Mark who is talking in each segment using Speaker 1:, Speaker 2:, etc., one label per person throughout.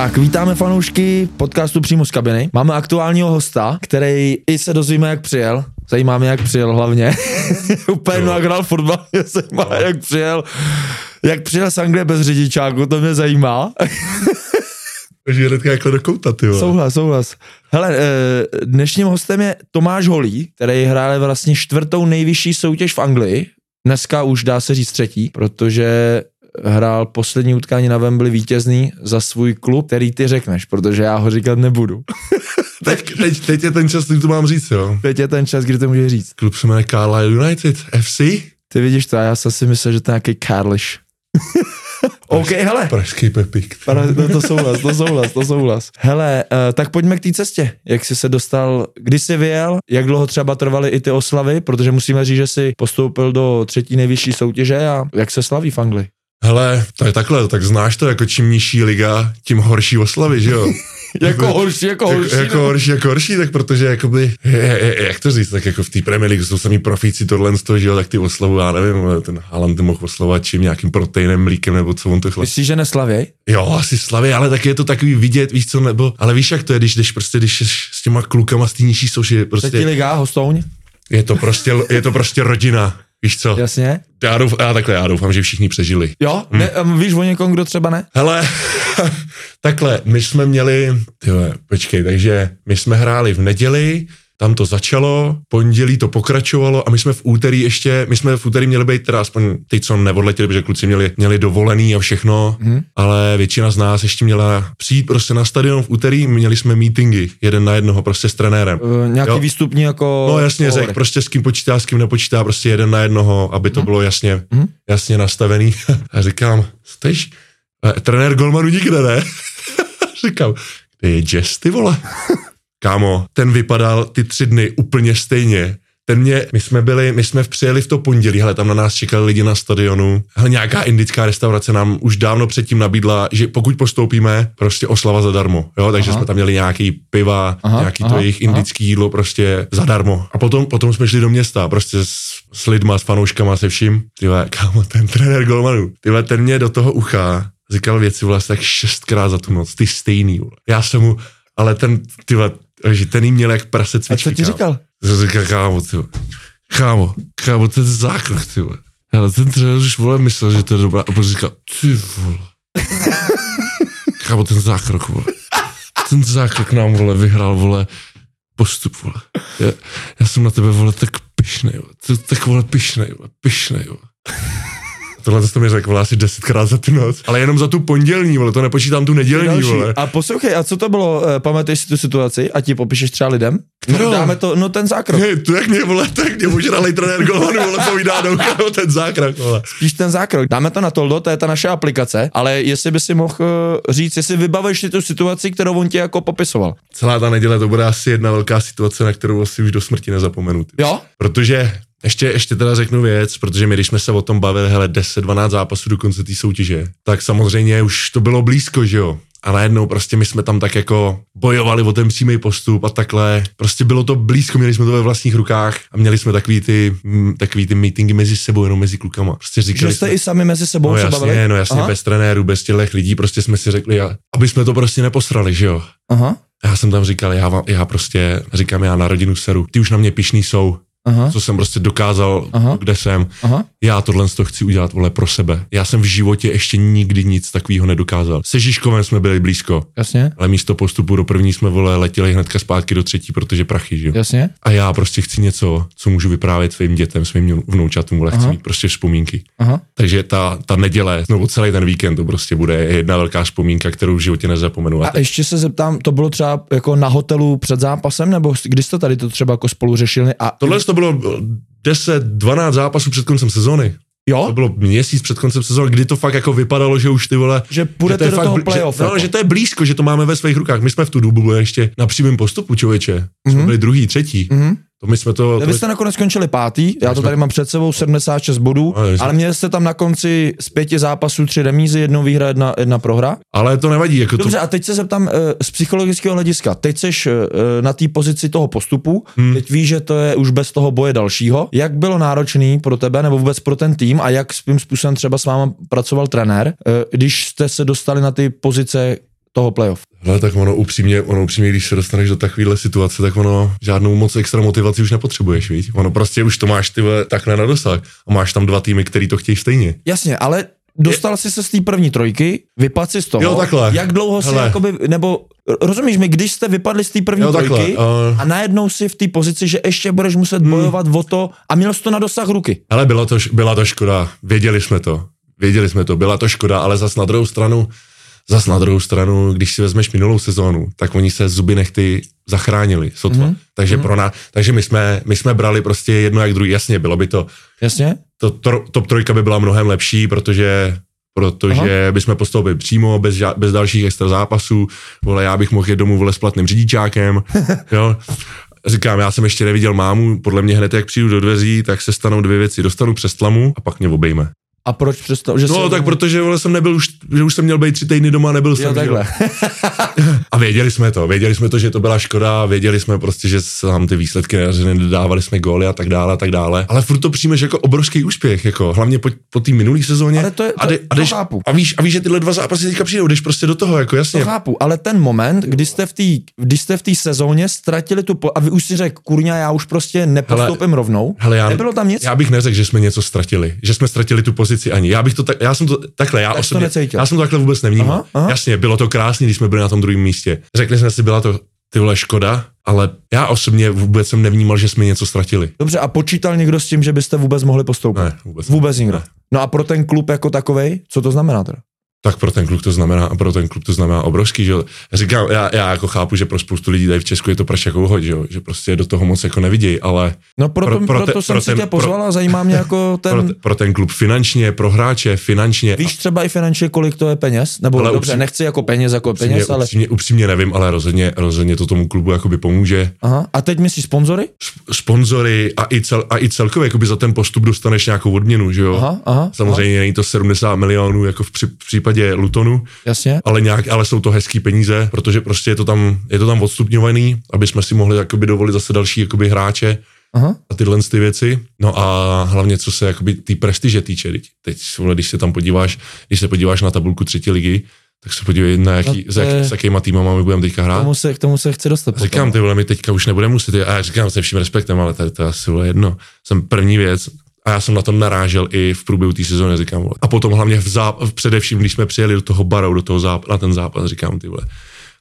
Speaker 1: Tak, vítáme fanoušky podcastu přímo z kabiny. Máme aktuálního hosta, který i se dozvíme, jak přijel. Zajímá mě, jak přijel hlavně. Úplně no, jak hrál fotbal, mě zajímá, no. jak přijel. Jak přijel z Anglie bez řidičáku, to mě zajímá.
Speaker 2: Takže hnedka jako do kouta, ty
Speaker 1: Souhlas, souhlas. Hele, eh, dnešním hostem je Tomáš Holý, který hraje vlastně čtvrtou nejvyšší soutěž v Anglii. Dneska už dá se říct třetí, protože hrál poslední utkání na Wembley vítězný za svůj klub, který ty řekneš, protože já ho říkat nebudu.
Speaker 2: teď, teď, teď, je ten čas, kdy to mám říct, jo?
Speaker 1: Teď je ten čas, kdy to může říct.
Speaker 2: Klub se jmenuje Carlisle United FC.
Speaker 1: Ty vidíš to, a já jsem si myslel, že to je nějaký Carlish. OK, hele.
Speaker 2: Pražský pepik.
Speaker 1: Pra, no to souhlas, to souhlas, to souhlas. Hele, uh, tak pojďme k té cestě. Jak jsi se dostal, kdy jsi vyjel, jak dlouho třeba trvaly i ty oslavy, protože musíme říct, že jsi postoupil do třetí nejvyšší soutěže a jak se slaví v Anglii?
Speaker 2: Hele, to je takhle, tak znáš to, jako čím nižší liga, tím horší oslavy, že jo?
Speaker 1: jako horší, jako horší.
Speaker 2: Jako, jako horší, jako horší, tak protože jakoby, je, je, jak to říct, tak jako v té Premier League jsou samý profíci tohle z toho, že jo, tak ty oslavu, já nevím, ten Haaland mohl oslavovat čím, nějakým proteinem, mlíkem, nebo co on to chlap.
Speaker 1: Myslíš, že neslavěj?
Speaker 2: Jo, asi slaví, ale tak je to takový vidět, víš co, nebo, ale víš, jak to je, když jdeš prostě, když jsi s těma klukama z té nižší souši, prostě.
Speaker 1: Třetí liga, hostouň?
Speaker 2: Je to prostě, je to prostě rodina. Víš co?
Speaker 1: Jasně.
Speaker 2: Já, douf, já takhle, já doufám, že všichni přežili.
Speaker 1: Jo? Hmm. Ne, víš o někom, kdo třeba ne?
Speaker 2: Hele, takhle, my jsme měli, tyhle, počkej, takže my jsme hráli v neděli, tam to začalo, pondělí to pokračovalo a my jsme v úterý ještě, my jsme v úterý měli být teda aspoň ty, co neodletěli, protože kluci měli, měli dovolený a všechno, hmm. ale většina z nás ještě měla přijít prostě na stadion v úterý, měli jsme meetingy, jeden na jednoho prostě s trenérem.
Speaker 1: Uh, nějaký jo? výstupní jako...
Speaker 2: No jasně řek, prostě s kým počítá, s kým nepočítá, prostě jeden na jednoho, aby to hmm. bylo jasně, hmm. jasně nastavený. a říkám, stejš, trenér Golmanu nikde ne? říkám, kde je Jess, ty vole? Kámo, ten vypadal ty tři dny úplně stejně. Ten mě, my jsme byli, my jsme přijeli v to pondělí, hele, tam na nás čekali lidi na stadionu. Hele, nějaká indická restaurace nám už dávno předtím nabídla, že pokud postoupíme, prostě oslava zadarmo, jo, takže aha. jsme tam měli nějaký piva, aha, nějaký aha, to jejich aha. indický jídlo prostě zadarmo. A potom, potom jsme šli do města, prostě s, s lidma, s fanouškama, se vším. Tyhle, kámo, ten trenér Golmanu, tyhle, ten mě do toho ucha říkal věci vlastně tak šestkrát za tu noc, ty stejný, vole. Já jsem mu, ale ten, tyhle, že ten jí měl jak prase cvičky.
Speaker 1: A co ti říkal?
Speaker 2: Říkal, kámo, ty Kámo, kámo, ten zákrok, ty. Ale ten trenér už vole myslel, že to je dobrá. A potom říkal, ty vole. kámo, ten zákrok, vole. Ten zákrok nám, vole, vyhrál, vole, postup, vole. Já, já jsem na tebe, vole, tak pišnej, vole. Tak, vole, pišnej, vole, pišnej, vole. Tohle to mi řekl asi desetkrát za tu noc. Ale jenom za tu pondělní, vole, to nepočítám tu nedělní, vole.
Speaker 1: A poslouchej, a co to bylo, eh, pamatuješ si tu situaci a ti popíšeš třeba lidem? No, dáme to, no ten zákrok.
Speaker 2: Hej, to jak mě, vole, tak mě možná trenér Golmanu, vole, povídá do ten zákrok, vole.
Speaker 1: Spíš ten zákrok. Dáme to na Toldo, to je ta naše aplikace, ale jestli by si mohl eh, říct, jestli vybavíš si tu situaci, kterou on ti jako popisoval.
Speaker 2: Celá ta neděle to bude asi jedna velká situace, na kterou asi už do smrti nezapomenu.
Speaker 1: Jo?
Speaker 2: Protože ještě, ještě teda řeknu věc, protože my, když jsme se o tom bavili, hele, 10-12 zápasů do konce té soutěže, tak samozřejmě už to bylo blízko, že jo. A najednou prostě my jsme tam tak jako bojovali o ten přímý postup a takhle. Prostě bylo to blízko, měli jsme to ve vlastních rukách a měli jsme takový ty, m, takový ty meetingy mezi sebou, jenom mezi klukama. Prostě
Speaker 1: říkali že jste jsme, i sami mezi sebou
Speaker 2: no, jasně, bavili? No jasně, Aha. bez trenérů, bez těch lidí, prostě jsme si řekli, aby jsme to prostě neposrali, že jo. Aha. Já jsem tam říkal, já, já prostě říkám, já na rodinu seru, ty už na mě pišný jsou, Aha. co jsem prostě dokázal, Aha. kde jsem. Aha. Já tohle to chci udělat, vole, pro sebe. Já jsem v životě ještě nikdy nic takového nedokázal. Se Žižkovem jsme byli blízko.
Speaker 1: Jasně.
Speaker 2: Ale místo postupu do první jsme, vole, letěli hnedka zpátky do třetí, protože prachy, že jo.
Speaker 1: Jasně.
Speaker 2: A já prostě chci něco, co můžu vyprávět svým dětem, svým vnoučatům, vole, chci mít prostě vzpomínky. Aha. Takže ta, ta neděle, nebo celý ten víkend to prostě bude jedna velká vzpomínka, kterou v životě nezapomenu.
Speaker 1: A, a ještě se zeptám, to bylo třeba jako na hotelu před zápasem, nebo když jste tady to třeba jako spolu řešili? A
Speaker 2: Tohle to bylo 10-12 zápasů před koncem sezóny.
Speaker 1: Jo?
Speaker 2: To bylo měsíc před koncem sezóny, kdy to fakt jako vypadalo, že už ty vole...
Speaker 1: Že půjdete že to do toho playoff.
Speaker 2: Že, no, že to je blízko, že to máme ve svých rukách. My jsme v tu dobu byli ještě na přímém postupu, člověče. Mm-hmm. Jsme mhm. byli druhý, třetí. Mm-hmm. To my jsme to...
Speaker 1: to Vy jste my... nakonec skončili pátý, já to tady mám před sebou 76 bodů, ale, ale měli jste tam na konci z pěti zápasů tři remízy, jednou výhra, jedna, jedna prohra.
Speaker 2: Ale to nevadí. Jako
Speaker 1: Dobře,
Speaker 2: to...
Speaker 1: a teď se zeptám uh, z psychologického hlediska. Teď seš uh, na té pozici toho postupu, hmm. teď víš, že to je už bez toho boje dalšího. Jak bylo náročný pro tebe nebo vůbec pro ten tým a jak svým způsobem třeba s váma pracoval trenér, uh, když jste se dostali na ty pozice, toho playoff.
Speaker 2: Ale tak ono upřímně, ono upřímně, když se dostaneš do takovéhle situace, tak ono žádnou moc extra motivaci už nepotřebuješ, víš? Ono prostě už to máš ty takhle na dosah a máš tam dva týmy, který to chtějí stejně.
Speaker 1: Jasně, ale dostal jsi se z té první trojky, vypadl si z toho.
Speaker 2: Jo, takhle.
Speaker 1: Jak dlouho si
Speaker 2: Hele.
Speaker 1: jakoby, nebo rozumíš mi, když jste vypadli z té první
Speaker 2: Jo,
Speaker 1: trojky
Speaker 2: uh,
Speaker 1: a najednou si v té pozici, že ještě budeš muset
Speaker 2: Hmm.
Speaker 1: bojovat o to a měl jsi to na dosah ruky.
Speaker 2: Ale bylo to, byla to škoda, věděli jsme to, věděli jsme to, byla to škoda, ale zas na druhou stranu, zas na druhou stranu, když si vezmeš minulou sezónu, tak oni se zuby nechty zachránili, sotva.
Speaker 1: Mhm.
Speaker 2: Mm. Takže, pro nás, takže my, jsme, my jsme brali prostě jedno jak druhý, jasně, bylo by to,
Speaker 1: Jasně?
Speaker 2: to, to top trojka by byla mnohem lepší, protože protože Aha. bychom postoupili přímo, bez, ža- bez dalších extra zápasů, vole, já bych mohl jít domů vole s platným řidičákem, jo. Říkám, já jsem ještě neviděl mámu, podle mě hned jak přijdu do dveří, tak se stanou dvě věci, dostanu přes tlamu a pak mě obejme.
Speaker 1: A proč představ, že
Speaker 2: No
Speaker 1: jsi...
Speaker 2: tak protože vole, jsem nebyl už, že už jsem měl být tři týdny doma, nebyl
Speaker 1: Jo,
Speaker 2: jsem. že
Speaker 1: takhle.
Speaker 2: A věděli jsme to, věděli jsme to, že to byla škoda, věděli jsme prostě, že se nám ty výsledky nedařily, nedodávali jsme góly a tak dále a tak dále. Ale furt to přijmeš jako obrovský úspěch, jako hlavně po, po té minulé sezóně.
Speaker 1: Ale to je-
Speaker 2: a,
Speaker 1: to-
Speaker 2: a,
Speaker 1: to
Speaker 2: jdeš,
Speaker 1: chápu.
Speaker 2: a, víš, a víš, že tyhle dva zápasy teďka přijdou, jdeš prostě do toho, jako jasně.
Speaker 1: To chápu, ale ten moment, kdy jste v té když jste v té sezóně ztratili tu, po, a vy už si řekl, kurňa, já už prostě nepostoupím rovnou,
Speaker 2: Hele, já,
Speaker 1: nebylo tam nic?
Speaker 2: Já bych neřekl, že jsme něco ztratili, že jsme ztratili tu pozici ani. Já bych to tak, já jsem to takhle, já
Speaker 1: Tak
Speaker 2: osobně, já jsem to takhle vůbec nevnímal.
Speaker 1: Aha, aha.
Speaker 2: Jasně, bylo to krásné, když jsme byli na tom druhém místě. Řekli jsme si, byla to ty vole škoda, ale já osobně vůbec jsem nevnímal, že jsme něco ztratili.
Speaker 1: Dobře, a počítal někdo s tím, že byste vůbec mohli postoupit?
Speaker 2: Ne, vůbec.
Speaker 1: Vůbec nikdo.
Speaker 2: Ne.
Speaker 1: No a pro ten klub jako takovej, co to znamená teda?
Speaker 2: Tak pro ten klub to znamená, a pro ten klub to znamená obrovský, že jo. Říkám, já, já jako chápu, že pro spoustu lidí tady v Česku je to praš jako hoď, že jo, že prostě do toho moc jako nevidějí, ale
Speaker 1: No proto,
Speaker 2: Pro-
Speaker 1: pro,
Speaker 2: pro
Speaker 1: proto
Speaker 2: te-
Speaker 1: jsem
Speaker 2: pro
Speaker 1: si
Speaker 2: ten-
Speaker 1: tě pozval a zajímá mě jako ten...
Speaker 2: pro, pro ten klub finančně, pro hráče, finančně.
Speaker 1: Víš třeba i finančně, kolik to je peněz? Nebo
Speaker 2: Ale
Speaker 1: dobře,
Speaker 2: upřím-
Speaker 1: nechci jako peněz, jako
Speaker 2: upřímně,
Speaker 1: peněz, ale...
Speaker 2: upřímně, upřímně nevím, ale rozhodně, rozhodně to tomu klubu jakoby pomůže.
Speaker 1: Aha. A teď myslíš sponzory?
Speaker 2: Sp- Sponzory a i, cel, a i celkově jakoby za ten postup dostaneš nějakou odměnu, že jo.
Speaker 1: Aha, aha.
Speaker 2: Samozřejmě není to 70 milionů jako v, při, v případě Lutonu,
Speaker 1: Aha, jasně.
Speaker 2: ale, nějak, ale jsou to hezký peníze, protože prostě je to tam, je to tam odstupňovaný, aby jsme si mohli jakoby dovolit zase další jakoby hráče
Speaker 1: Aha.
Speaker 2: a tyhle ty věci. No a hlavně co se jakoby té prestiže týče, teď, teď když se tam podíváš, když se podíváš na tabulku třetí ligy, tak se podívej na jaký,
Speaker 1: No to je-
Speaker 2: jak, s jakýma týmama my budeme teďka
Speaker 1: K
Speaker 2: hrát.
Speaker 1: tomu se, k tomu se chci dostat. potom.
Speaker 2: Říkám, ty vole, my teďka už nebudeme muset, a já říkám se vším respektem, ale to, to je asi vole jedno. Jsem první věc, a já jsem na to narážel i v průběhu té sezóny, říkám, vole. A potom hlavně v záp- v především, když jsme přijeli do toho baru, do toho záp- na ten zápas, říkám, ty vole,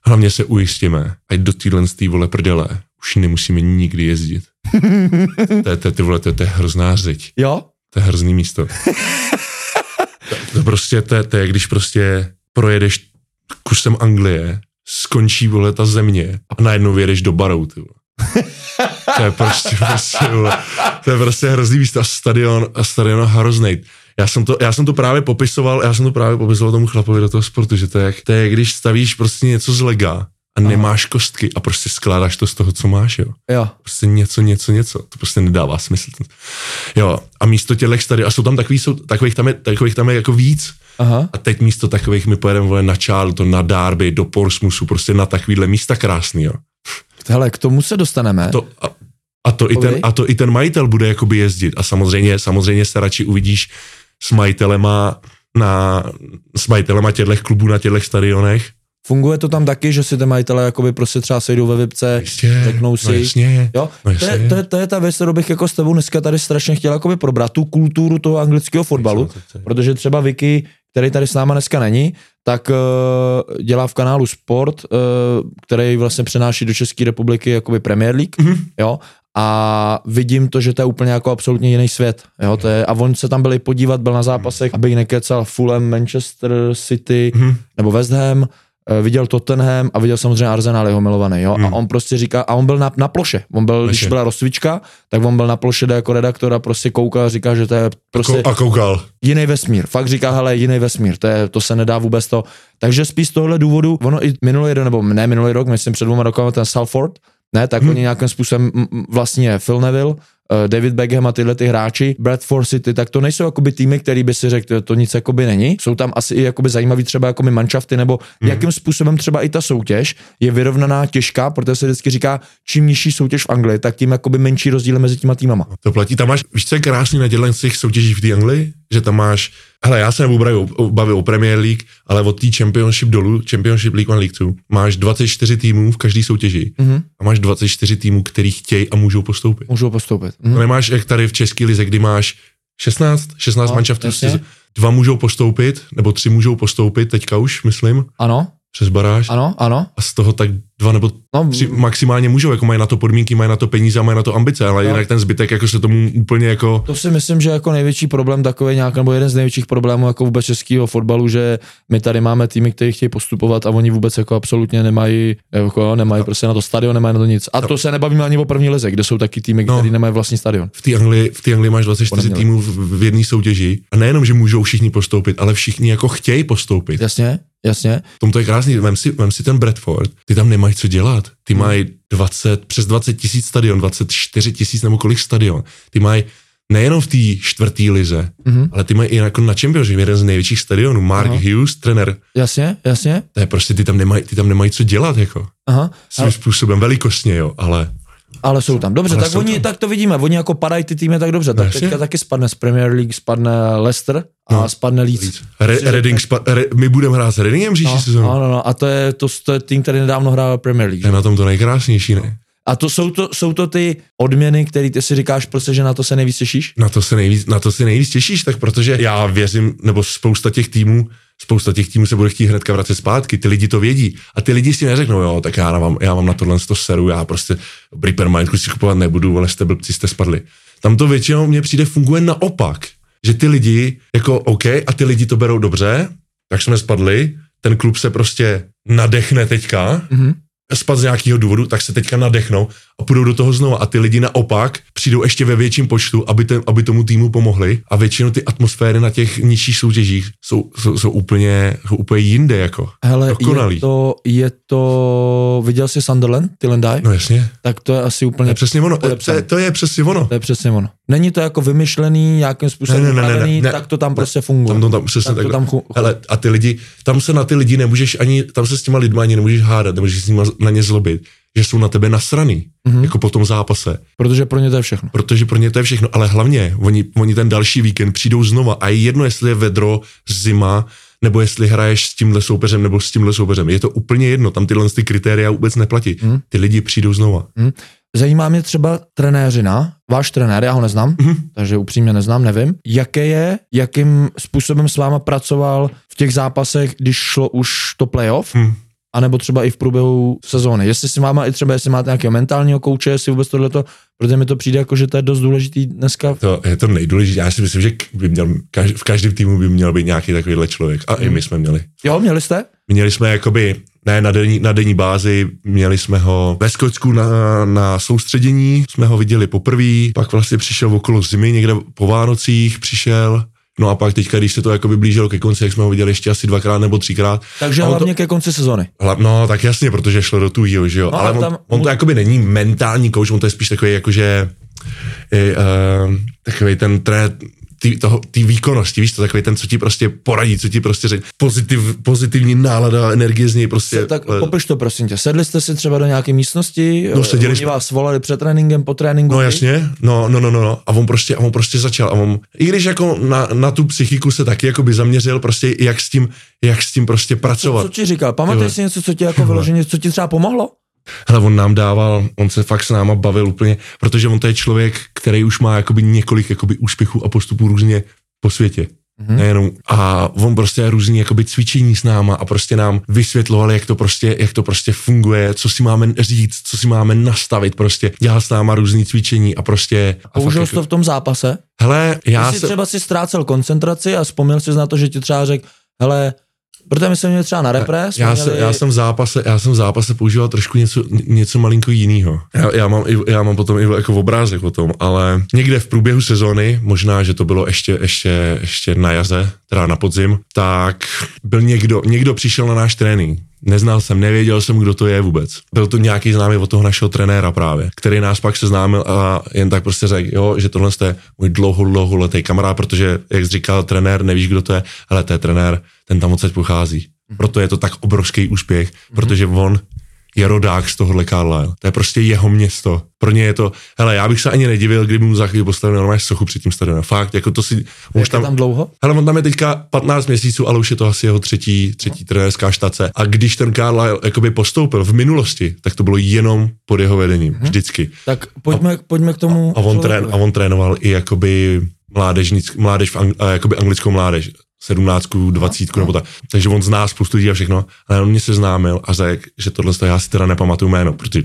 Speaker 2: hlavně se ujistíme, ať do téhle z té vole prdele už nemusíme nikdy jezdit. to, je, to, ty vole, to, je, to je hrozná řeč.
Speaker 1: Jo?
Speaker 2: To je hrozný místo. to, to prostě, to, to je, když prostě projedeš kusem Anglie, skončí, vole, ta země a najednou vyjedeš do Barou, ty vole. To je prostě, prostě, to je prostě hrozný místo a stadion, a stadion hroznej. Já jsem, to, já jsem to právě popisoval, já jsem to právě popisoval tomu chlapovi do toho sportu, že to je, to je, když stavíš prostě něco z lega a nemáš kostky a prostě skládáš to z toho, co máš, jo
Speaker 1: Jo.
Speaker 2: prostě něco, něco, něco. To prostě nedává smysl. Jo, a místo těchto stady, a jsou tam takový, jsou, takových, tam je, takových tam je jako víc.
Speaker 1: Aha.
Speaker 2: A teď místo takových my pojedeme vole na Charlotte, na Darby, do Portsmouthu, prostě na takovýhle místa krásný, jo.
Speaker 1: Hele, k tomu se dostaneme.
Speaker 2: To, a, a, to i ten, a to i ten majitel bude jakoby jezdit. A samozřejmě, samozřejmě se radši uvidíš s majitelema na, s majitelema těchto klubů na těchto stadionech.
Speaker 1: Funguje to tam taky, že si ty majitele jakoby prostě třeba sejdou ve VIPce,
Speaker 2: Jistě,
Speaker 1: řeknou
Speaker 2: no
Speaker 1: si,
Speaker 2: jasně.
Speaker 1: Jo,
Speaker 2: No
Speaker 1: to, je,
Speaker 2: jasně.
Speaker 1: to, je, to je ta věc, kterou bych jako s tebou dneska tady strašně chtěl jakoby probrat, tu kulturu toho anglického fotbalu, protože třeba Vicky, který tady s náma dneska není, tak uh, dělá v kanálu Sport, uh, který vlastně přenáší do České republiky jakoby Premier League,
Speaker 2: Mhm.
Speaker 1: mm-hmm. jo, a vidím to, že to je úplně jako absolutně jiný svět, jo, to je, a on se tam byl i podívat, byl na zápasech, aby nekecal Fulham, Manchester City,
Speaker 2: Mhm.
Speaker 1: nebo West Ham, viděl Tottenham a viděl samozřejmě Arsenal jeho milovaný, jo,
Speaker 2: Hmm.
Speaker 1: a on prostě říká, a on byl na, na ploše, on byl, když
Speaker 2: Ploše.
Speaker 1: byla rozcvička, tak on byl na ploše jde jako redaktor a prostě koukal a říká, že to je prostě
Speaker 2: a koukal.
Speaker 1: jiný vesmír. Fakt říká, hele, jiný vesmír, to, je, to se nedá vůbec to. Takže spíš z tohohle důvodu, ono i minulý rok, nebo ne minulý rok, myslím před dvěma rokama ten Salford, ne, tak hmm. oni nějakým způsobem vlastně Phil Neville, eh, David Beckham a tyhle ty hráči, Bradford City, tak to nejsou jakoby týmy, který by si řekl, to, to nic jakoby není. Jsou tam asi i jakoby zajímavý třeba jakoby manšafty, nebo hmm. jakým způsobem třeba i ta soutěž je vyrovnaná těžká, protože se vždycky říká, čím nižší soutěž v Anglii, tak tím jakoby menší rozdíl mezi těma týmama.
Speaker 2: To platí, tam máš, víš, co je krásný na těchto těch soutěžích v té Anglii? Že tam máš Hele, já se nebudu bavit o, Premier League, ale od té Championship dolů, Championship League 1 League 2, máš 24 týmů v každé soutěži
Speaker 1: Mhm.
Speaker 2: a máš 24 týmů, který chtějí a můžou postoupit.
Speaker 1: Můžou postoupit.
Speaker 2: To
Speaker 1: Mhm.
Speaker 2: nemáš jak tady v české lize, kdy máš 16, 16
Speaker 1: No,
Speaker 2: manšaftů, dva můžou postoupit, nebo tři můžou postoupit, teďka už, myslím,
Speaker 1: Ano,
Speaker 2: přes baráž.
Speaker 1: ano, ano.
Speaker 2: A z toho tak dva nebo
Speaker 1: No,
Speaker 2: tři maximálně můžou, jako mají na to podmínky, mají na to peníze a mají na to ambice, ale
Speaker 1: No.
Speaker 2: jinak ten zbytek jako se tomu úplně jako...
Speaker 1: To si myslím, že jako největší problém takový nějak, nebo jeden z největších problémů jako vůbec českého fotbalu, že my tady máme týmy, které chtějí postupovat a oni vůbec jako absolutně nemají, jako nemají prostě na to stadion, nemají na to nic. A to se nebavíme ani o první lize, kde jsou taky týmy,
Speaker 2: No.
Speaker 1: které nemají vlastní stadion.
Speaker 2: V té Anglii, v té Anglii máš 24
Speaker 1: Podle mě.
Speaker 2: týmů v, v jedné soutěži a nejenom, že můžou všichni postoupit, ale všichni jako chtějí postoupit.
Speaker 1: Jasně, jasně.
Speaker 2: V tom to je krásný, vem si, vem si ten Bradford, ty tam nemají co dělat. Ty mají 20, přes 20 tisíc stadion, 24 tisíc nebo kolik stadion. Ty mají nejenom v té čtvrtý lize,
Speaker 1: Mhm.
Speaker 2: ale ty mají i jako na Championship, jeden z největších stadionů. Mark
Speaker 1: Aha.
Speaker 2: Hughes, trenér,
Speaker 1: Jasně, jasně.
Speaker 2: to je prostě, ty tam nemají, ty tam nemají co dělat, jako.
Speaker 1: Aha.
Speaker 2: Svým
Speaker 1: Ale,
Speaker 2: způsobem velikostně, jo, ale
Speaker 1: ale jsou tam. Dobře,
Speaker 2: Ale
Speaker 1: tak oni,
Speaker 2: tam.
Speaker 1: tak to vidíme. Oni jako padají ty týmy tak dobře. Tak
Speaker 2: Jasně.
Speaker 1: teďka taky spadne z Premier League, spadne Leicester a
Speaker 2: No.
Speaker 1: spadne Leeds.
Speaker 2: Leeds. Re, Reading, spa, re, my budeme hrát s Readingem příští
Speaker 1: No,
Speaker 2: sezónu.
Speaker 1: no, no, no, a to je, to, to je tým, který nedávno hrál Premier League.
Speaker 2: Je na tom to nejkrásnější, ne?
Speaker 1: A to jsou to, jsou to ty odměny, které ty si říkáš prostě, že na to se nejvíc těšíš?
Speaker 2: Na to se nejvíc, na to se nejvíc těšíš, tak protože já věřím, nebo spousta těch týmů, spousta těch týmů se bude chtít hnedka vracet zpátky, ty lidi to vědí a ty lidi si neřeknou, jo, tak já mám, já mám na tohle to seru, já prostě Bripper Mindku si kupovat nebudu, ale jste blbci, jste spadli. Tam to většinou mně přijde funguje naopak, že ty lidi jako OK a ty lidi to berou dobře, tak jsme spadli, ten klub se prostě nadechne teďka,
Speaker 1: Mhm.
Speaker 2: Spad z nějakého důvodu, tak se teďka nadechnou a půjdou do toho znovu. A ty lidi naopak přijdou ještě ve větším počtu, aby, ten, aby tomu týmu pomohli. A většinou ty atmosféry na těch nižších soutěžích jsou, jsou, jsou, úplně, jsou úplně jinde. Jako.
Speaker 1: Hele,
Speaker 2: Dokonalý.
Speaker 1: je to, je to, viděl jsi Sunderland, Till and Die?
Speaker 2: No jasně,
Speaker 1: Tak to je asi
Speaker 2: to
Speaker 1: úplně,
Speaker 2: je přesně ono. To, je- to je přesně ono.
Speaker 1: to je přesně ono. Není to jako vymyšlený, nějakým způsobem
Speaker 2: Ne, ne, ne, ne, ne.
Speaker 1: tak to tam
Speaker 2: Ne.
Speaker 1: prostě funguje.
Speaker 2: Tam to tam přesně
Speaker 1: tak to tam chu,
Speaker 2: Hele, a ty lidi, tam se na ty lidi nemůžeš ani, tam se s těma lidma ani nemůžeš hádat, nemůžeš s nima na ně zlobit, že jsou na tebe nasraný,
Speaker 1: Mhm.
Speaker 2: jako po tom zápase.
Speaker 1: protože pro ně to je všechno.
Speaker 2: protože pro ně to je všechno, ale hlavně oni, oni ten další víkend přijdou znova a je jedno, jestli je vedro, zima, nebo jestli hraješ s tímhle soupeřem nebo s tímhle soupeřem. Je to úplně jedno, tam tyhle ty kritéria vůbec neplatí.
Speaker 1: Hmm.
Speaker 2: Ty lidi přijdou znova.
Speaker 1: Zajímá mě třeba trenéřina, váš trenér, já ho neznám,
Speaker 2: Mhm.
Speaker 1: takže upřímně neznám, nevím. Jaké je, jakým způsobem s váma pracoval v těch zápasech, když šlo už to playoff,
Speaker 2: Hm.
Speaker 1: Anebo třeba i v průběhu sezóny. Jestli si máma i třeba, jestli máte nějakého mentálního kouče, jestli vůbec tohleto, protože mi to přijde jako, že to je dost důležitý dneska.
Speaker 2: To je to nejdůležitější. Já si myslím, že by měl, kaž, v každém týmu by měl být nějaký takovýhle člověk. A i my jsme měli.
Speaker 1: Jo, měli jste?
Speaker 2: Měli jsme jakoby, ne na denní, na denní bázi, měli jsme ho ve Skotsku na, na soustředění, jsme ho viděli poprvé, pak vlastně přišel okolo zimy, někde po Vánocích přišel, no a pak teďka, když se to jakoby blížilo ke konci, jak jsme ho viděli ještě asi dvakrát nebo třikrát.
Speaker 1: Takže hlavně ke konci sezóny.
Speaker 2: Hla, no, tak jasně, protože šlo do tujího, že jo.
Speaker 1: No,
Speaker 2: ale on,
Speaker 1: tam-
Speaker 2: on, to jakoby není mentální coach, on to je spíš takový jakože je, uh, takový ten tré, ty, toho, ty výkonnosti, víš to, takový ten, co ti prostě poradí, co ti prostě řekne, pozitiv, pozitivní nálada, energie z něj prostě.
Speaker 1: Tak
Speaker 2: eh,
Speaker 1: popiš to prosím tě. Sedli jste si třeba do nějaké místnosti,
Speaker 2: No, seděli
Speaker 1: oni vás volali před tréninkem, po tréninku.
Speaker 2: No jasně, no, no, no, no, no. A on prostě, a on prostě začal. A on, i když jako na, na tu psychiku se taky jako by zaměřil, prostě jak s tím, jak s tím prostě
Speaker 1: Co,
Speaker 2: pracovat.
Speaker 1: co ti říkal? Pamatuješ si něco, co ti jako vyloženě, co ti třeba pomohlo?
Speaker 2: Hele, on nám dával, on se fakt s náma bavil úplně, protože on to je člověk, který už má jakoby několik jakoby úspěchů a postupů různě po světě.
Speaker 1: Mhm.
Speaker 2: Mm-hmm. Nejenom. A on prostě různý jakoby cvičení s náma a prostě nám vysvětloval, jak to prostě, jak to prostě funguje, co si máme říct, co si máme nastavit prostě. Dělal s náma různý cvičení a prostě... A
Speaker 1: Použil jsi to v tom zápase?
Speaker 2: Hele, já
Speaker 1: Já jsi
Speaker 2: se...
Speaker 1: třeba si ztrácel koncentraci a vzpomněl jsi na to, že ti třeba řekl, hele, protože my jsme měli třeba na repre, jsme
Speaker 2: Já,
Speaker 1: měli,
Speaker 2: já, jsem v zápase, já jsem v zápase používal trošku něco, něco malinko jiného. Já, já, mám, já mám potom i jako obrázek o tom, ale někde v průběhu sezóny, možná, že to bylo ještě, ještě, ještě na jaře, teda na podzim, tak byl někdo, někdo přišel na náš trénink. Neznal jsem, nevěděl jsem, kdo to je vůbec. Byl to nějaký známý od toho našeho trenéra právě, který nás pak seznámil a jen tak prostě řekl, jo, že tohle je můj dlouho, dlouholetý kamarád, protože, jak říkal, trenér, nevíš, kdo to je, ale to je trenér, ten tam odsaď pochází. Proto je to tak obrovský úspěch, protože on je rodák z tohohle Carlisle. To je prostě jeho město. Pro ně je to, hele, já bych se ani nedivil, kdyby mu za chvíli postavil normálně sochu před tím stadionem. Fakt, jako to si...
Speaker 1: Už tam, tam dlouho?
Speaker 2: Hele, on tam je teďka 15 měsíců, ale už je to asi jeho třetí, třetí trenérská štace. A když ten Carlisle jakoby postoupil v minulosti, tak to bylo jenom pod jeho vedením, hmm. vždycky.
Speaker 1: Tak pojďme, a, pojďme k tomu.
Speaker 2: A on, trén, a on trénoval i jakoby mládežnic, mládež v Ang- jakoby anglickou mládež sedmnáctku, dvacítku nebo tak. Takže on zná spoustu lidí a všechno, ale on mě se známil a řekl, že tohle já si teda nepamatuju jméno, protože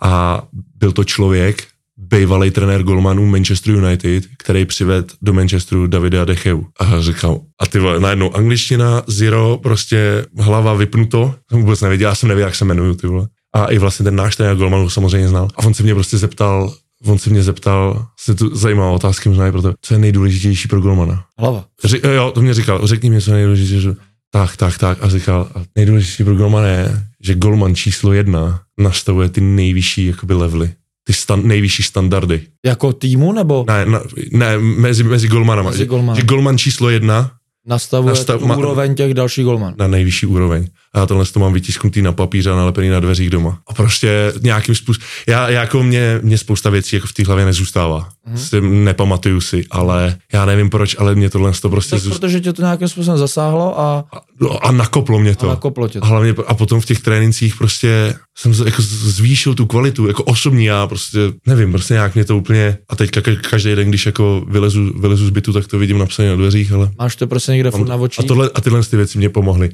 Speaker 2: a byl to člověk, bývalý trenér golmanů Manchester United, který přived do Manchesteru Davida Decheu. A říkal, a ty vole, najednou angličtina, zero, prostě hlava vypnuto, jsem vůbec nevěděl, já jsem nevěděl, jak se jmenuju, ty vole. A i vlastně ten náš trenér golmanů samozřejmě znal. A on se mě prostě zeptal, on se mě zeptal, se tu zajímavá otázka možná pro to, co je nejdůležitější pro golmana.
Speaker 1: Hlava.
Speaker 2: Ři, jo, to mě říkal, řekni mi, co je nejdůležitější. Tak, tak, tak. A říkal, a nejdůležitější pro golmana je, že golman číslo jedna nastavuje ty nejvyšší jakoby levely ty stan, nejvyšší standardy.
Speaker 1: Jako týmu nebo?
Speaker 2: Ne, na, ne mezi, mezi golmanama. Mezi golmanama. Že, že golman číslo jedna
Speaker 1: nastavuje nastav, ma, úroveň těch dalších golmanů.
Speaker 2: Na nejvyšší úroveň. A já tohle to mám vytisknutý na papíře a nalepený na dveřích doma. A prostě nějakým způsobem, já, já jako mě, mě spousta věcí jako v té hlavě nezůstává. Mm-hmm. nepamatuju si, ale já nevím proč, ale mě tohle to prostě
Speaker 1: zůstává. Protože tě to nějakým způsobem zasáhlo a...
Speaker 2: A, no, a nakoplo mě to.
Speaker 1: A nakoplo tě to.
Speaker 2: A, hlavně, a potom v těch trénincích prostě jsem jako zvýšil tu kvalitu, jako osobní já prostě, nevím, prostě nějak mě to úplně, a teďka každý den, když jako vylezu, vylezu z bytu, tak to vidím napsané na dveřích, ale...
Speaker 1: Máš to prostě někde furt na očích?
Speaker 2: A, tohle, a tyhle ty věci mě pomohly.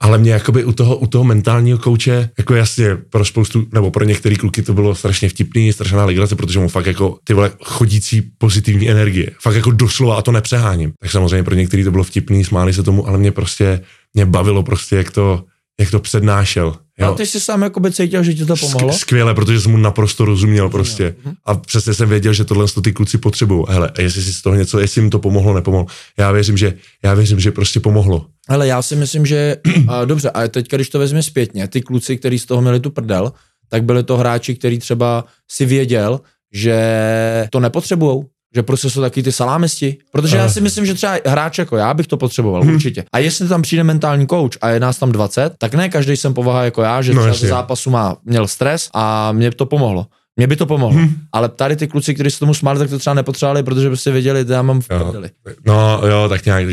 Speaker 2: Ale mě jakoby u toho, u toho mentálního kouče, jako jasně pro spoustu, nebo pro některé kluky to bylo strašně vtipný, strašná legrace, protože mu fakt jako ty vole chodící pozitivní energie. Fakt jako doslova a to nepřeháním. Tak samozřejmě pro některý to bylo vtipný, smáli se tomu, ale mě prostě, mě bavilo prostě, jak to, jak to přednášel.
Speaker 1: Jo. A ty jsi sám jakoby cítil, že ti to pomohlo?
Speaker 2: Skvěle, protože jsem mu naprosto rozuměl prostě. Mhm. A přesně jsem věděl, že tohle ty kluci potřebují. Hele, a jestli si z toho něco, jestli jim to pomohlo, nepomohlo. Já věřím, že, já věřím, že prostě pomohlo.
Speaker 1: Ale já si myslím, že a dobře, a teď, když to vezme zpětně, ty kluci, kteří z toho měli tu prdel, tak byli to hráči, kteří třeba si věděl, že to nepotřebujou, že prostě jsou taky ty salámisti. Protože já si myslím, že třeba hráč jako já bych to potřeboval hmm. určitě. A jestli tam přijde mentální coach a je nás tam 20, tak ne každý jsem povaha jako já, že no, třeba ze zápasu má, měl stres a mě to pomohlo. Mě by to pomohlo. Hmm. Ale tady ty kluci, kteří se tomu smáli, tak to třeba nepotřebovali, protože by si věděli, že já mám v
Speaker 2: prdeli. No jo, tak nějak,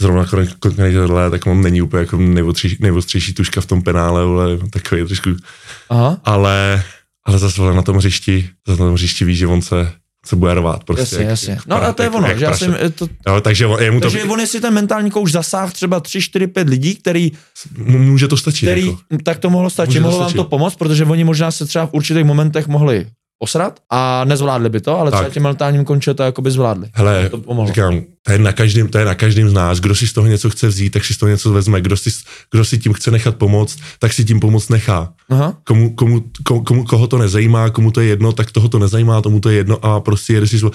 Speaker 2: zrovna konkrétně tohle, tak mám není úplně jako nejvostřejší, nejvostřejší tuška v tom penále, ale takový trošku. Aha. Ale, ale zase na tom hřišti, zase na tom hřišti víš, že on se se bude rvát. Prostě,
Speaker 1: jasně, jak, jasně. No a to je ono, že já jsem, to,
Speaker 2: no, takže on, je mu
Speaker 1: takže to, on jestli ten mentální kouč zasáh třeba 3, 4, 5 lidí, který...
Speaker 2: Může to stačit.
Speaker 1: Který, jako. Tak to mohlo stačit, mohlo vám to pomoct, protože oni možná se třeba v určitých momentech mohli osrat a nezvládli by to, ale tak. třeba tím mentálním konče to jako by zvládli.
Speaker 2: Hele, to pomohlo. říkám, to je, na každém, to je na každém z nás. Kdo si z toho něco chce vzít, tak si z toho něco vezme. Kdo si, kdo si tím chce nechat pomoct, tak si tím pomoct nechá. Aha. Komu, komu, komu, komu, koho to nezajímá, komu to je jedno, tak toho to nezajímá, tomu to je jedno a prostě jede si svůj.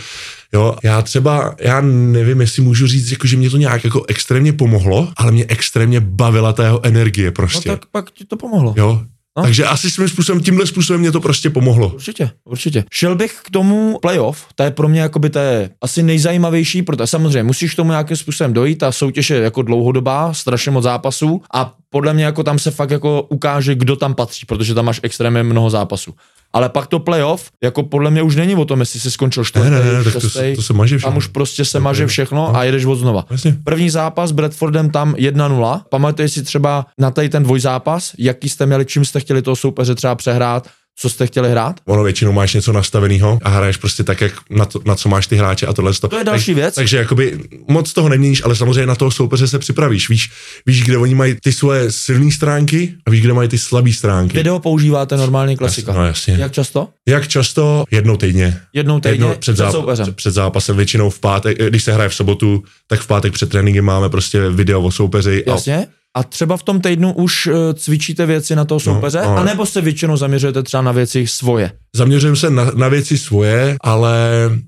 Speaker 2: Jo, já třeba, já nevím, jestli můžu říct, jako, že mě to nějak jako extrémně pomohlo, ale mě extrémně bavila ta jeho energie prostě.
Speaker 1: No tak pak ti to pomohlo.
Speaker 2: Jo, No. Takže asi svým způsobem, tímhle způsobem mě to prostě pomohlo.
Speaker 1: Určitě, určitě. Šel bych k tomu playoff, to je pro mě jakoby to je asi nejzajímavější, protože samozřejmě musíš k tomu nějakým způsobem dojít, ta soutěž je jako dlouhodobá, strašně moc zápasů a podle mě jako tam se fakt jako ukáže, kdo tam patří, protože tam máš extrémně mnoho zápasů. Ale pak to playoff, jako podle mě už není o tom, jestli jsi skončil čtvrtý,
Speaker 2: ne, ne, ne, tak to, to, se maže všechno.
Speaker 1: Tam už prostě se maže všechno no. a jedeš od znova.
Speaker 2: Jasně.
Speaker 1: První zápas s Bradfordem tam 1-0. Pamatuješ si třeba na tady ten dvojzápas, jaký jste měli, čím jste chtěli toho soupeře třeba přehrát, co jste chtěli hrát?
Speaker 2: Ono většinou máš něco nastaveného a hraješ prostě tak, jak na, to, na co máš ty hráče a tohle.
Speaker 1: To je další tak, věc.
Speaker 2: Takže jakoby moc toho neměníš, ale samozřejmě na toho soupeře se připravíš. Víš, víš, kde oni mají ty svoje silné stránky a víš, kde mají ty slabé stránky.
Speaker 1: Video používáte normální klasika.
Speaker 2: No jasně.
Speaker 1: Jak často?
Speaker 2: Jak často? Jednou týdně.
Speaker 1: Jednou týdně Jednou
Speaker 2: před, záp- soupeřem. před zápasem, většinou v pátek, když se hraje v sobotu, tak v pátek před tréninkem máme prostě video o soupeři.
Speaker 1: Jasně. A a třeba v tom týdnu už uh, cvičíte věci na toho no, soupeře, no, anebo se většinou zaměřujete třeba na věci svoje?
Speaker 2: Zaměřujeme se na, na věci svoje, ale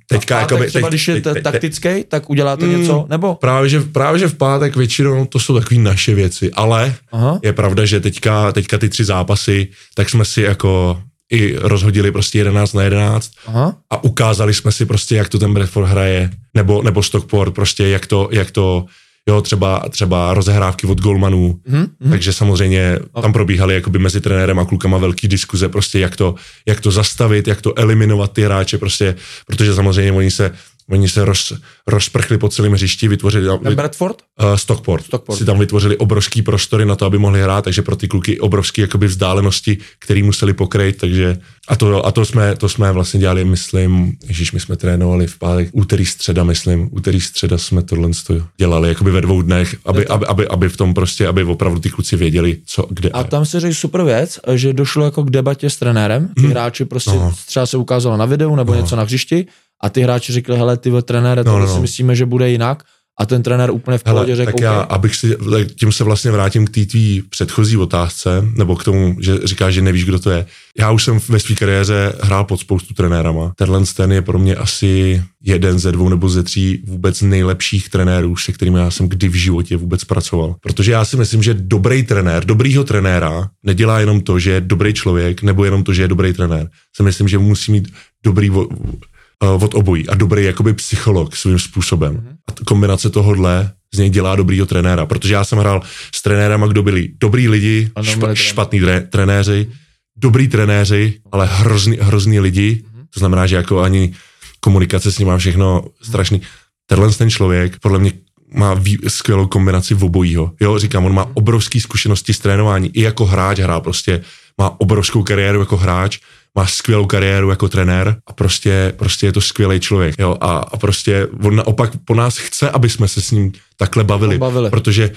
Speaker 2: teďka...
Speaker 1: jako by, třeba teď, když je teď, taktický, tak uděláte mm, něco, nebo?
Speaker 2: Právě že, právě, že v pátek většinou to jsou takové naše věci, ale Aha. je pravda, že teďka, teďka ty tři zápasy, tak jsme si jako i rozhodili prostě 11 na 11 Aha. a ukázali jsme si prostě, jak to ten Bradford hraje, nebo, nebo Stockport, prostě jak to, jak to jo, třeba, třeba rozehrávky od golmanů,
Speaker 1: Mhm, mhm.
Speaker 2: takže samozřejmě tam probíhaly jakoby mezi trenérem a klukama velký diskuze, prostě jak to, jak to zastavit, jak to eliminovat ty hráče, prostě, protože samozřejmě oni se, oni se roz, rozprchli po celém hřišti, vytvořili,
Speaker 1: Ten Bradford?
Speaker 2: Uh, Stockport.
Speaker 1: Stockport.
Speaker 2: Si tam vytvořili obrovský prostory na to, aby mohli hrát, takže pro ty kluky obrovský jakoby vzdálenosti, který museli pokrýt, takže a to, a to jsme, to jsme vlastně dělali, myslím, ježíš, my jsme trénovali v pátek, úterý, středa, myslím, úterý, středa jsme tohle dělali, jakoby ve dvou dnech, aby, aby, aby, aby, v tom prostě, aby opravdu ty kluci věděli, co, kde.
Speaker 1: A tam si řekl super věc, že došlo jako k debatě s trenérem. Ty hráči prostě
Speaker 2: No.
Speaker 1: třeba se ukázalo na videu nebo něco na hřišti a ty hráči řekli, hele, ty trenére, to
Speaker 2: No, no,
Speaker 1: si
Speaker 2: no.
Speaker 1: myslíme, že bude jinak. A ten trenér úplně v pohodě
Speaker 2: Hele,
Speaker 1: řekl,
Speaker 2: tak já,
Speaker 1: OK.
Speaker 2: abych si, tím se vlastně vrátím k té tvý předchozí otázce, nebo k tomu, že říkáš, že nevíš, kdo to je. Já už jsem ve své kariéře hrál pod spoustu trenérama. Tenhle ten je pro mě asi jeden ze dvou nebo ze tří vůbec nejlepších trenérů, se kterými já jsem kdy v životě vůbec pracoval. Protože já si myslím, že dobrý trenér, dobrýho trenéra nedělá jenom to, že je dobrý člověk, nebo jenom to, že je dobrý trenér. Si myslím, že musí mít dobrý od obojí. A dobrý jakoby psycholog svým způsobem. A t- kombinace tohohle z něj dělá dobrýho trenéra, protože já jsem hrál s trenérama, kdo byli dobrý lidi,
Speaker 1: A
Speaker 2: špa, špatní tre, trenéři, dobrý trenéři, ale hrozný, hrozný lidi, to znamená, že jako ani komunikace s ním má všechno strašný. Tenhle ten člověk podle mě má vý, skvělou kombinaci v obojího. Jo, říkám, on má obrovské zkušenosti z trénování, i jako hráč hrál prostě, má obrovskou kariéru jako hráč, má skvělou kariéru jako trenér a prostě, prostě je to skvělý člověk. Jo, a, a prostě on naopak po nás chce, aby jsme se s ním takhle bavili,
Speaker 1: Bavili.
Speaker 2: protože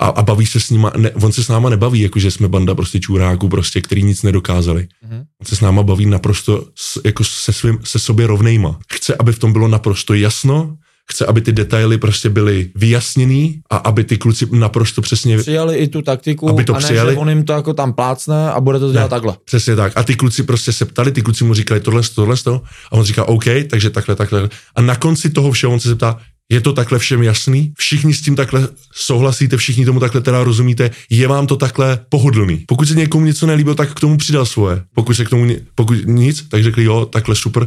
Speaker 2: a, a baví se s nima, ne, on se s náma nebaví, jakože jsme banda prostě čuráků, prostě, který nic nedokázali.
Speaker 1: Mhm.
Speaker 2: On se s náma baví naprosto s, jako se, svým, se sobě rovnejma. Chce, aby v tom bylo naprosto jasno, chce, aby ty detaily prostě byly vyjasněný a aby ty kluci naprosto přesně
Speaker 1: Přijali i tu taktiku
Speaker 2: Aby to
Speaker 1: a ne,
Speaker 2: přijali.
Speaker 1: že on jim to jako tam plácne a bude to dělat
Speaker 2: Ne.
Speaker 1: takhle.
Speaker 2: Přesně tak. A ty kluci prostě se ptali, ty kluci mu říkali tohle, tohle, tohle a on říká OK, takže takhle, takhle. A na konci toho všeho on se zeptá, je to takhle všem jasný? Všichni s tím takhle souhlasíte, všichni tomu takhle teda rozumíte, je vám to takhle pohodlný. Pokud se někomu něco nelíbilo, tak k tomu přidal svoje. Pokud se k tomu, pokud nic, tak řekli jo, takhle super.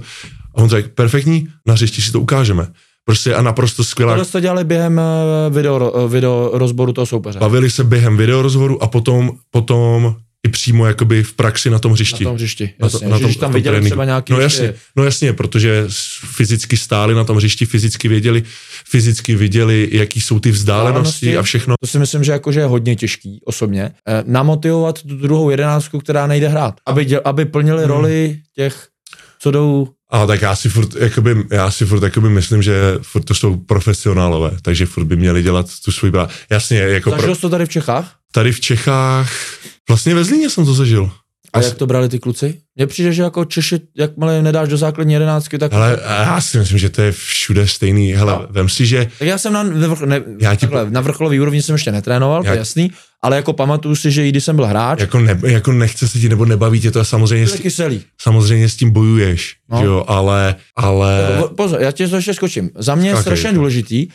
Speaker 2: A on řekl, perfektní, na hřišti si to ukážeme. Prostě a naprosto skvělá.
Speaker 1: Tohle jste dělali během eh, video, eh, video rozboru toho soupeře.
Speaker 2: Bavili se během videorozhovoru a potom, potom i přímo jakoby v praxi na tom
Speaker 1: Na
Speaker 2: hřišti.
Speaker 1: tom hřišti,
Speaker 2: Na to-
Speaker 1: jasně.
Speaker 2: na tom-
Speaker 1: tam
Speaker 2: tom
Speaker 1: viděli
Speaker 2: tréninku.
Speaker 1: třeba nějaký
Speaker 2: No jasně, no jasně, protože fyzicky stáli na tom hřišti, fyzicky věděli, fyzicky viděli, jaký jsou ty vzdálenosti a všechno.
Speaker 1: To si myslím, že jakože je hodně těžký osobně. Eh, namotivovat tu druhou jedenáctku, která nejde hrát. Aby, děl, aby plnili
Speaker 2: Hmm.
Speaker 1: roli těch, co jdou
Speaker 2: A tak já si furt, jakoby, já si furt jakoby myslím, že furt to jsou profesionálové, takže furt by měli dělat tu svůj práci. Jasně, jako
Speaker 1: Zažil
Speaker 2: pro,
Speaker 1: jsi to tady v Čechách?
Speaker 2: tady v Čechách, vlastně ve Zlíně jsem to zažil.
Speaker 1: A jak to brali ty kluci? Mně přijde, že jako Češi, jakmile nedáš do základní jedenáctky, tak...
Speaker 2: Ale já si myslím, že to je všude stejný. Hele,
Speaker 1: No.
Speaker 2: vem si, že
Speaker 1: Tak já jsem na, vrch, ne,
Speaker 2: Já ti
Speaker 1: takhle, na vrcholový úrovni jsem ještě netrénoval, to
Speaker 2: Já-
Speaker 1: je jasný, ale jako pamatuju si, že i když jsem byl hráč,
Speaker 2: jako, ne, jako nechce se ti nebo nebaví tě to a samozřejmě,
Speaker 1: to kyselý.
Speaker 2: samozřejmě s tím bojuješ,
Speaker 1: No.
Speaker 2: jo, ale, ale
Speaker 1: Po- Pozor, já tě to ještě skočím. Za mě je strašně důležitý,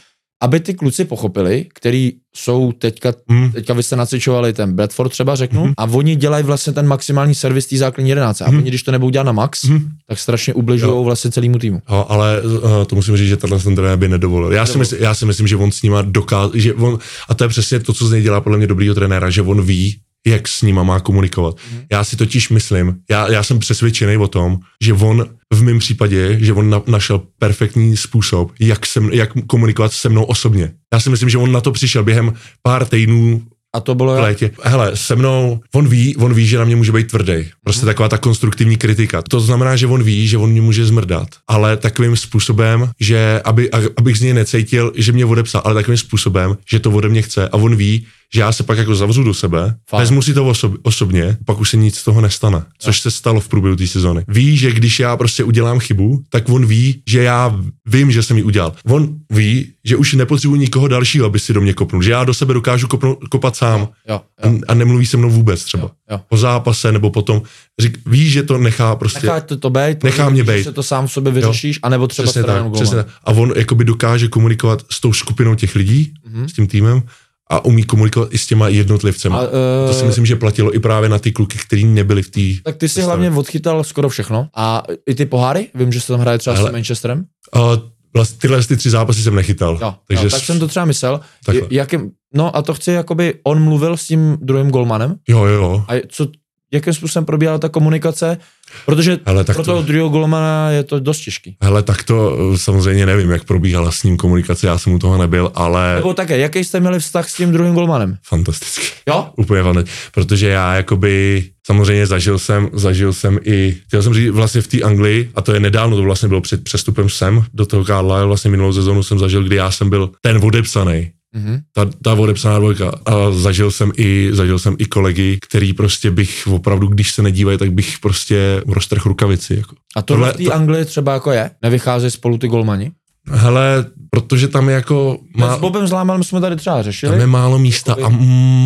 Speaker 1: aby ty kluci pochopili, který jsou teďka,
Speaker 2: hm,
Speaker 1: teďka vy jste nacvičovali ten Bradford třeba řeknu,
Speaker 2: Mhm.
Speaker 1: a oni dělají vlastně ten maximální servis té základní jedenáce. A
Speaker 2: Mhm.
Speaker 1: oni, když to nebudou dělat na max,
Speaker 2: hm,
Speaker 1: tak strašně ubližují vlastně celému týmu.
Speaker 2: Jo, ale uh, to musím říct, že tenhle ten trenér by nedovolil. Já si,
Speaker 1: Nedovolil.
Speaker 2: myslím, já si myslím, že on s nima dokáže, že on, a to je přesně to, co z něj dělá podle mě dobrýho trenéra, že on ví, jak s nima má komunikovat.
Speaker 1: Mhm.
Speaker 2: Já si totiž myslím, já, já jsem přesvědčený o tom, že on v mém případě, že on na, našel perfektní způsob, jak, se, jak komunikovat se mnou osobně. Já si myslím, že on na to přišel během pár týdnů
Speaker 1: A to bylo
Speaker 2: v létě. Hele, se mnou, on ví, on ví, že na mě může být tvrdý. Prostě
Speaker 1: Mhm.
Speaker 2: taková ta konstruktivní kritika. To znamená, že on ví, že on mě může zmrdat, ale takovým způsobem, že aby, abych z něj necítil, že mě odepsal, ale takovým způsobem, že to ode mě chce a on ví, že já se pak jako zavřu do sebe,
Speaker 1: Fakt.
Speaker 2: vezmu si to osob, osobně, pak už se nic z toho nestane, což se stalo v průběhu té sezony. Ví, že když já prostě udělám chybu, tak on ví, že já vím, že jsem ji udělal. On ví, že už nepotřebuji nikoho dalšího, aby si do mě kopnul, že já do sebe dokážu kopnout, kopat sám
Speaker 1: Jo,
Speaker 2: a,
Speaker 1: jo,
Speaker 2: a nemluví se mnou vůbec třeba.
Speaker 1: jo.
Speaker 2: Po zápase nebo potom, řík, ví, že to nechá prostě,
Speaker 1: Nechá to, to být,
Speaker 2: Nechá mě
Speaker 1: víš, že to sám v sobě vyřešíš, anebo třeba
Speaker 2: přesně tak, přesně tak. A on jakoby dokáže komunikovat s tou skupinou těch lidí,
Speaker 1: Mhm.
Speaker 2: s tím týmem a umí komunikovat i s těma jednotlivcema.
Speaker 1: A,
Speaker 2: A, to si
Speaker 1: eh,
Speaker 2: myslím, že platilo i právě na ty kluky, kteří nebyli v té
Speaker 1: Tak ty si hlavně odchytal skoro všechno. A i ty poháry? Vím, že se tam hraje třeba
Speaker 2: Hele.
Speaker 1: s Manchesterem.
Speaker 2: Uh, Vlastně tyhle ty tři zápasy jsem nechytal.
Speaker 1: Jo, takže jo, tak jsem to třeba myslel. Jakým, no a to chci, jakoby on mluvil s tím druhým golmanem.
Speaker 2: Jo, jo.
Speaker 1: A co, jakým způsobem probíhala ta komunikace, protože Hele, tak pro toho to, druhého golmana je to dost těžký.
Speaker 2: Hele, tak to eh, samozřejmě nevím, jak probíhala s ním komunikace, já jsem u toho nebyl, ale...
Speaker 1: Nebo také, jaký jste měli vztah s tím druhým golmanem?
Speaker 2: Fantastický.
Speaker 1: Jo?
Speaker 2: Úplně fantastický, protože já jakoby samozřejmě zažil jsem, zažil jsem i, chtěl jsem říct vlastně v té Anglii, a to je nedávno, to vlastně bylo před přestupem sem do toho Karla, vlastně minulou sezónu jsem zažil, kdy já jsem byl ten odepsaný, Mm-hmm. Ta, ta odepsaná dvojka. A zažil jsem i, zažil jsem i kolegy, který prostě bych opravdu, když se nedívají, tak bych prostě roztrh rukavici. Jako.
Speaker 1: A tohle, v té to... Anglii třeba jako je? Nevycházejí spolu ty golmani?
Speaker 2: Hele, protože tam je jako...
Speaker 1: Má, s Bobem Zlámanem jsme tady třeba řešili.
Speaker 2: Tam je málo místa Jakoby... a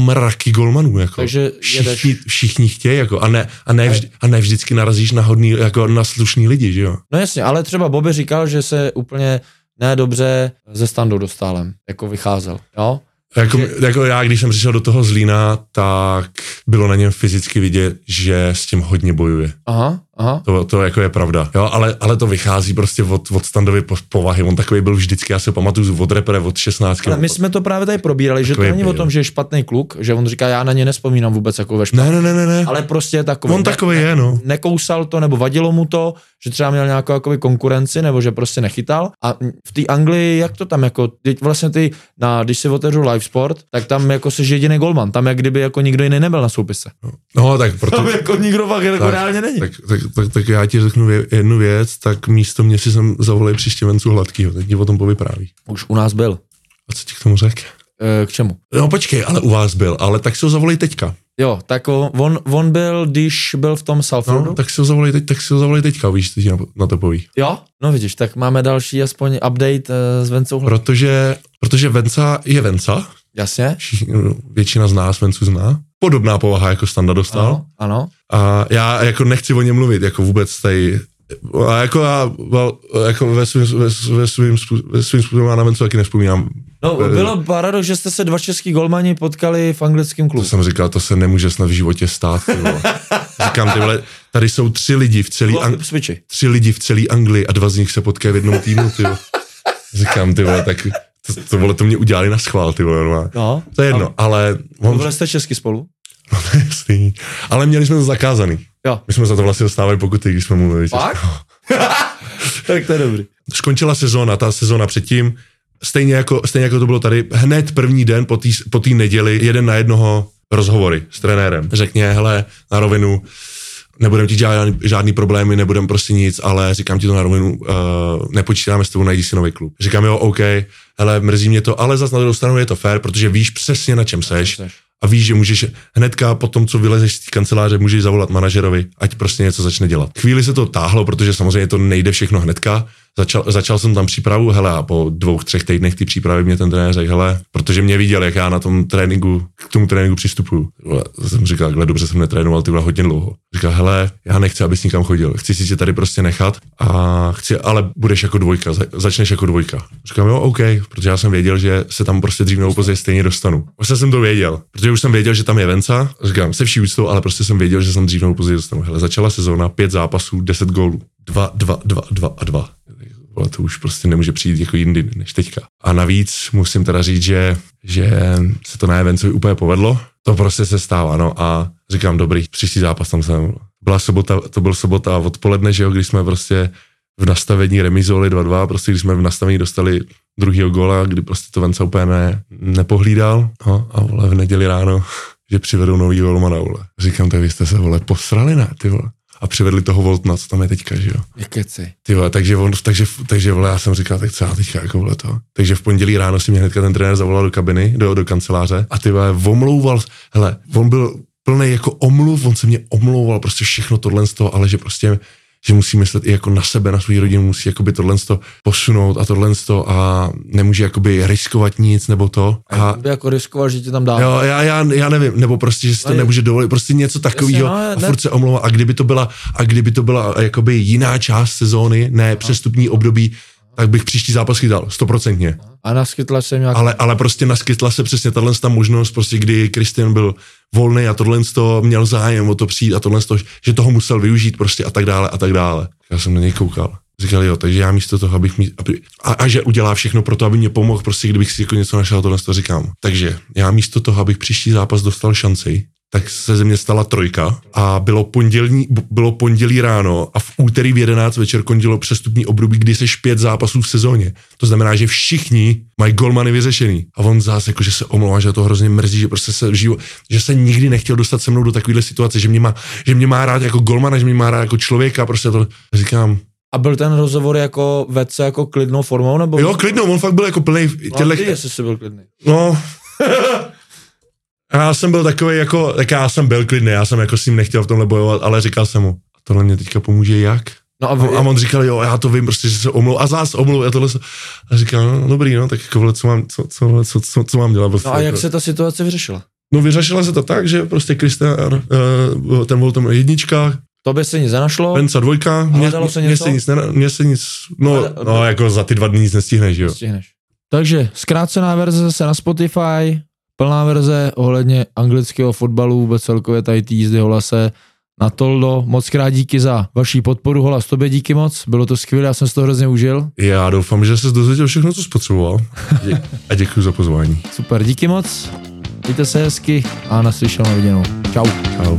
Speaker 2: mraky golmanů. Jako.
Speaker 1: Takže
Speaker 2: všichni, všichni chtějí, jako, a, ne, a, ne vždy, a ne vždycky narazíš na hodný, jako na slušný lidi, že jo?
Speaker 1: No jasně, ale třeba Bobby říkal, že se úplně ne dobře ze standou dostálem, jako vycházel, jo?
Speaker 2: Jako, že... jako já, když jsem přišel do toho Zlína, tak bylo na něm fyzicky vidět, že s tím hodně bojuje.
Speaker 1: Aha, aha.
Speaker 2: To, to jako je pravda. Jo, ale, ale to vychází prostě od, od standovy povahy. On takový byl vždycky, já se pamatuju, od repere od 16.
Speaker 1: Ale my jsme to právě tady probírali, že to není byl. o tom, že je špatný kluk, že on říká, já na ně nespomínám vůbec jako ve
Speaker 2: špatný. Ne, ne, ne, ne.
Speaker 1: Ale prostě je takový.
Speaker 2: On takový ne, je, no.
Speaker 1: Nekousal to, nebo vadilo mu to, že třeba měl nějakou jakoby, konkurenci, nebo že prostě nechytal. A v té Anglii, jak to tam, jako, teď vlastně ty, na, když si otevřu live sport, tak tam jako se jediný golman, tam jak kdyby jako nikdo jiný nebyl na soupise.
Speaker 2: No, no tak proto...
Speaker 1: Tam jako nikdo fakt jako tak, reálně není.
Speaker 2: Tak, tak, tak, tak, já ti řeknu jednu věc, tak místo mě si jsem zavolil příště vencu hladkýho, teď ti o tom povypráví.
Speaker 1: Už u nás byl.
Speaker 2: A co ti k tomu řekl?
Speaker 1: E, k čemu?
Speaker 2: No počkej, ale u vás byl, ale tak si ho zavolej teďka.
Speaker 1: Jo, tak on, on byl, když byl v tom Salfordu.
Speaker 2: No, tak si ho zavolej, teď, tak si ho zavolej teďka, víš, co ti na, na to poví.
Speaker 1: Jo, no vidíš, tak máme další aspoň update uh, s Vencou.
Speaker 2: Protože, protože Venca je Venca.
Speaker 1: Jasně.
Speaker 2: Všichni, většina z nás Vencu zná. Podobná povaha jako Standa dostal.
Speaker 1: Ano, ano.
Speaker 2: A já jako nechci o něm mluvit, jako vůbec tady a jako já jako ve svým, ve, ve svým, ve svým způsobem na Vencu taky nespomínám.
Speaker 1: No, bylo paradox, že jste se dva český golmani potkali v anglickém klubu.
Speaker 2: To jsem říkal, to se nemůže snad v životě stát. Ty Říkám, ty vole, tady jsou tři lidi v celý Ang- tři lidi v celé Anglii a dva z nich se potkají v jednom týmu, ty. Říkám, ty vole, tak to, to, vole, to mě udělali na schvál, ty vole.
Speaker 1: No,
Speaker 2: to je jedno, ale... ale
Speaker 1: on... jste česky spolu?
Speaker 2: No to je jasný. Ale měli jsme to zakázaný.
Speaker 1: Jo.
Speaker 2: My jsme za to vlastně dostávali pokuty, když jsme mluvili.
Speaker 1: Fakt? tak to je dobrý.
Speaker 2: Skončila sezóna, ta sezóna předtím, stejně jako, stejně jako to bylo tady, hned první den po té po neděli, jeden na jednoho rozhovory s trenérem. Řekně, hele, na rovinu, nebudem ti dělat žádný, žádný problémy, nebudem prostě nic, ale říkám ti to na rovinu, uh, nepočítáme s tebou, najdi si nový klub. Říkám, jo, OK, hele, mrzí mě to, ale zase na druhou stranu je to fair, protože víš přesně na čem seš a víš, že můžeš hnedka po tom, co vylezeš z té kanceláře, můžeš zavolat manažerovi, ať prostě něco začne dělat. Chvíli se to táhlo, protože samozřejmě to nejde všechno hnedka, Začal, začal jsem tam přípravu, hele, a po dvou, třech týdnech ty přípravy mě ten trenér řekl, hele, protože mě viděl, jak já na tom tréninku, k tomu tréninku přistupuju. Jsem říkal, takhle dobře jsem netrénoval, ty hodně dlouho. Říkal, hele, já nechci, abys nikam chodil, chci si tě tady prostě nechat a chci, ale budeš jako dvojka, začneš jako dvojka. Říkám, jo, OK, protože já jsem věděl, že se tam prostě dřív nebo později stejně dostanu. Vlastně jsem to věděl, protože už jsem věděl, že tam je Venca, říkám, se vší úctou, ale prostě jsem věděl, že jsem dřív nebo později dostanu. Hele, začala sezóna, pět zápasů, deset gólů, dva, dva, dva, dva a dva ale to už prostě nemůže přijít jako jindy než teďka. A navíc musím teda říct, že, že se to na Evencovi úplně povedlo. To prostě se stává, no a říkám, dobrý, příští zápas tam jsem. Byla sobota, to byl sobota odpoledne, že jo, když jsme prostě v nastavení remizovali 2-2, prostě když jsme v nastavení dostali druhýho gola, kdy prostě to Venca úplně ne, nepohlídal. No, a vole, v neděli ráno, že přivedou nový golmana, vole. Říkám, tak vy jste se, vole, posrali, ne, ty vole a přivedli toho Voltna, co tam je teďka, že jo.
Speaker 1: Keci.
Speaker 2: Ty vole, takže, on, takže, takže vole, já jsem říkal, tak co já teďka jako vole to. Takže v pondělí ráno si mě hnedka ten trenér zavolal do kabiny, do, do kanceláře a ty vole, omlouval, hele, on byl plný jako omluv, on se mě omlouval, prostě všechno tohle z toho, ale že prostě že musí myslet i jako na sebe, na svou rodinu, musí jakoby tohle posunout a tohle a nemůže jakoby riskovat nic nebo to.
Speaker 1: A, by jako riskoval, že tě tam dá.
Speaker 2: Jo, já, já, já, nevím, nebo prostě, že si to nemůže dovolit, prostě něco takového no, a furt se omlouvá. A kdyby to byla, a kdyby to byla jakoby jiná část sezóny, ne přestupní období, tak bych příští zápas chytal, stoprocentně.
Speaker 1: A naskytla se nějak...
Speaker 2: Ale, ale prostě naskytla se přesně tahle ta možnost, prostě kdy Kristian byl volný a tohle to měl zájem o to přijít a tohle to, že toho musel využít prostě a tak dále a tak dále. Já jsem na něj koukal. Říkali, jo, takže já místo toho, abych mít, aby, a, a, že udělá všechno pro to, aby mě pomohl, prostě kdybych si jako něco našel, tohle to říkám. Takže já místo toho, abych příští zápas dostal šanci, tak se ze mě stala trojka a bylo, pondělní, bylo pondělí ráno a v úterý v 11 večer končilo přestupní období, kdy se pět zápasů v sezóně. To znamená, že všichni mají golmany vyřešený. A on zase jako, že se omlouvá, že to hrozně mrzí, že prostě se živo, že se nikdy nechtěl dostat se mnou do takovéhle situace, že mě má, že mě má rád jako golmana, že mě má rád jako člověka, prostě to říkám,
Speaker 1: a byl ten rozhovor jako vedce jako klidnou formou? Nebo...
Speaker 2: Jo, klidnou, on fakt byl jako plný.
Speaker 1: Těchto... No, ty, jestli jsi byl klidný.
Speaker 2: No, já jsem byl takový jako, tak já jsem byl klidný, já jsem jako s ním nechtěl v tomhle bojovat, ale říkal jsem mu, tohle mě teďka pomůže jak? No a, vy... a on říkal, jo, já to vím, prostě, že se omlou, a zás omlou, a tohle se... A říkal, no, dobrý, no, tak jako, co mám, co, co, co, co, co mám dělat? Prostě,
Speaker 1: no a jak
Speaker 2: jako...
Speaker 1: se ta situace vyřešila?
Speaker 2: No vyřešila se to tak, že prostě Kristian, uh, ten byl tam jednička,
Speaker 1: to by se nic nenašlo.
Speaker 2: Penca dvojka, mě,
Speaker 1: se,
Speaker 2: mě se nic, mě se nic, no, no jako za ty dva dny nic nestihneš, jo. Nestihneš.
Speaker 1: Takže zkrácená verze zase na Spotify, plná verze ohledně anglického fotbalu, vůbec celkově tady ty jízdy Holase na Toldo. Moc krát díky za vaši podporu, Holas, tobě díky moc, bylo to skvělé, já jsem si to hrozně užil.
Speaker 2: Já doufám, že jsi dozvěděl všechno, co spotřeboval a děkuji za pozvání.
Speaker 1: Super, díky moc, mějte se hezky a naslyšenou viděnou. Čau.
Speaker 2: Čau.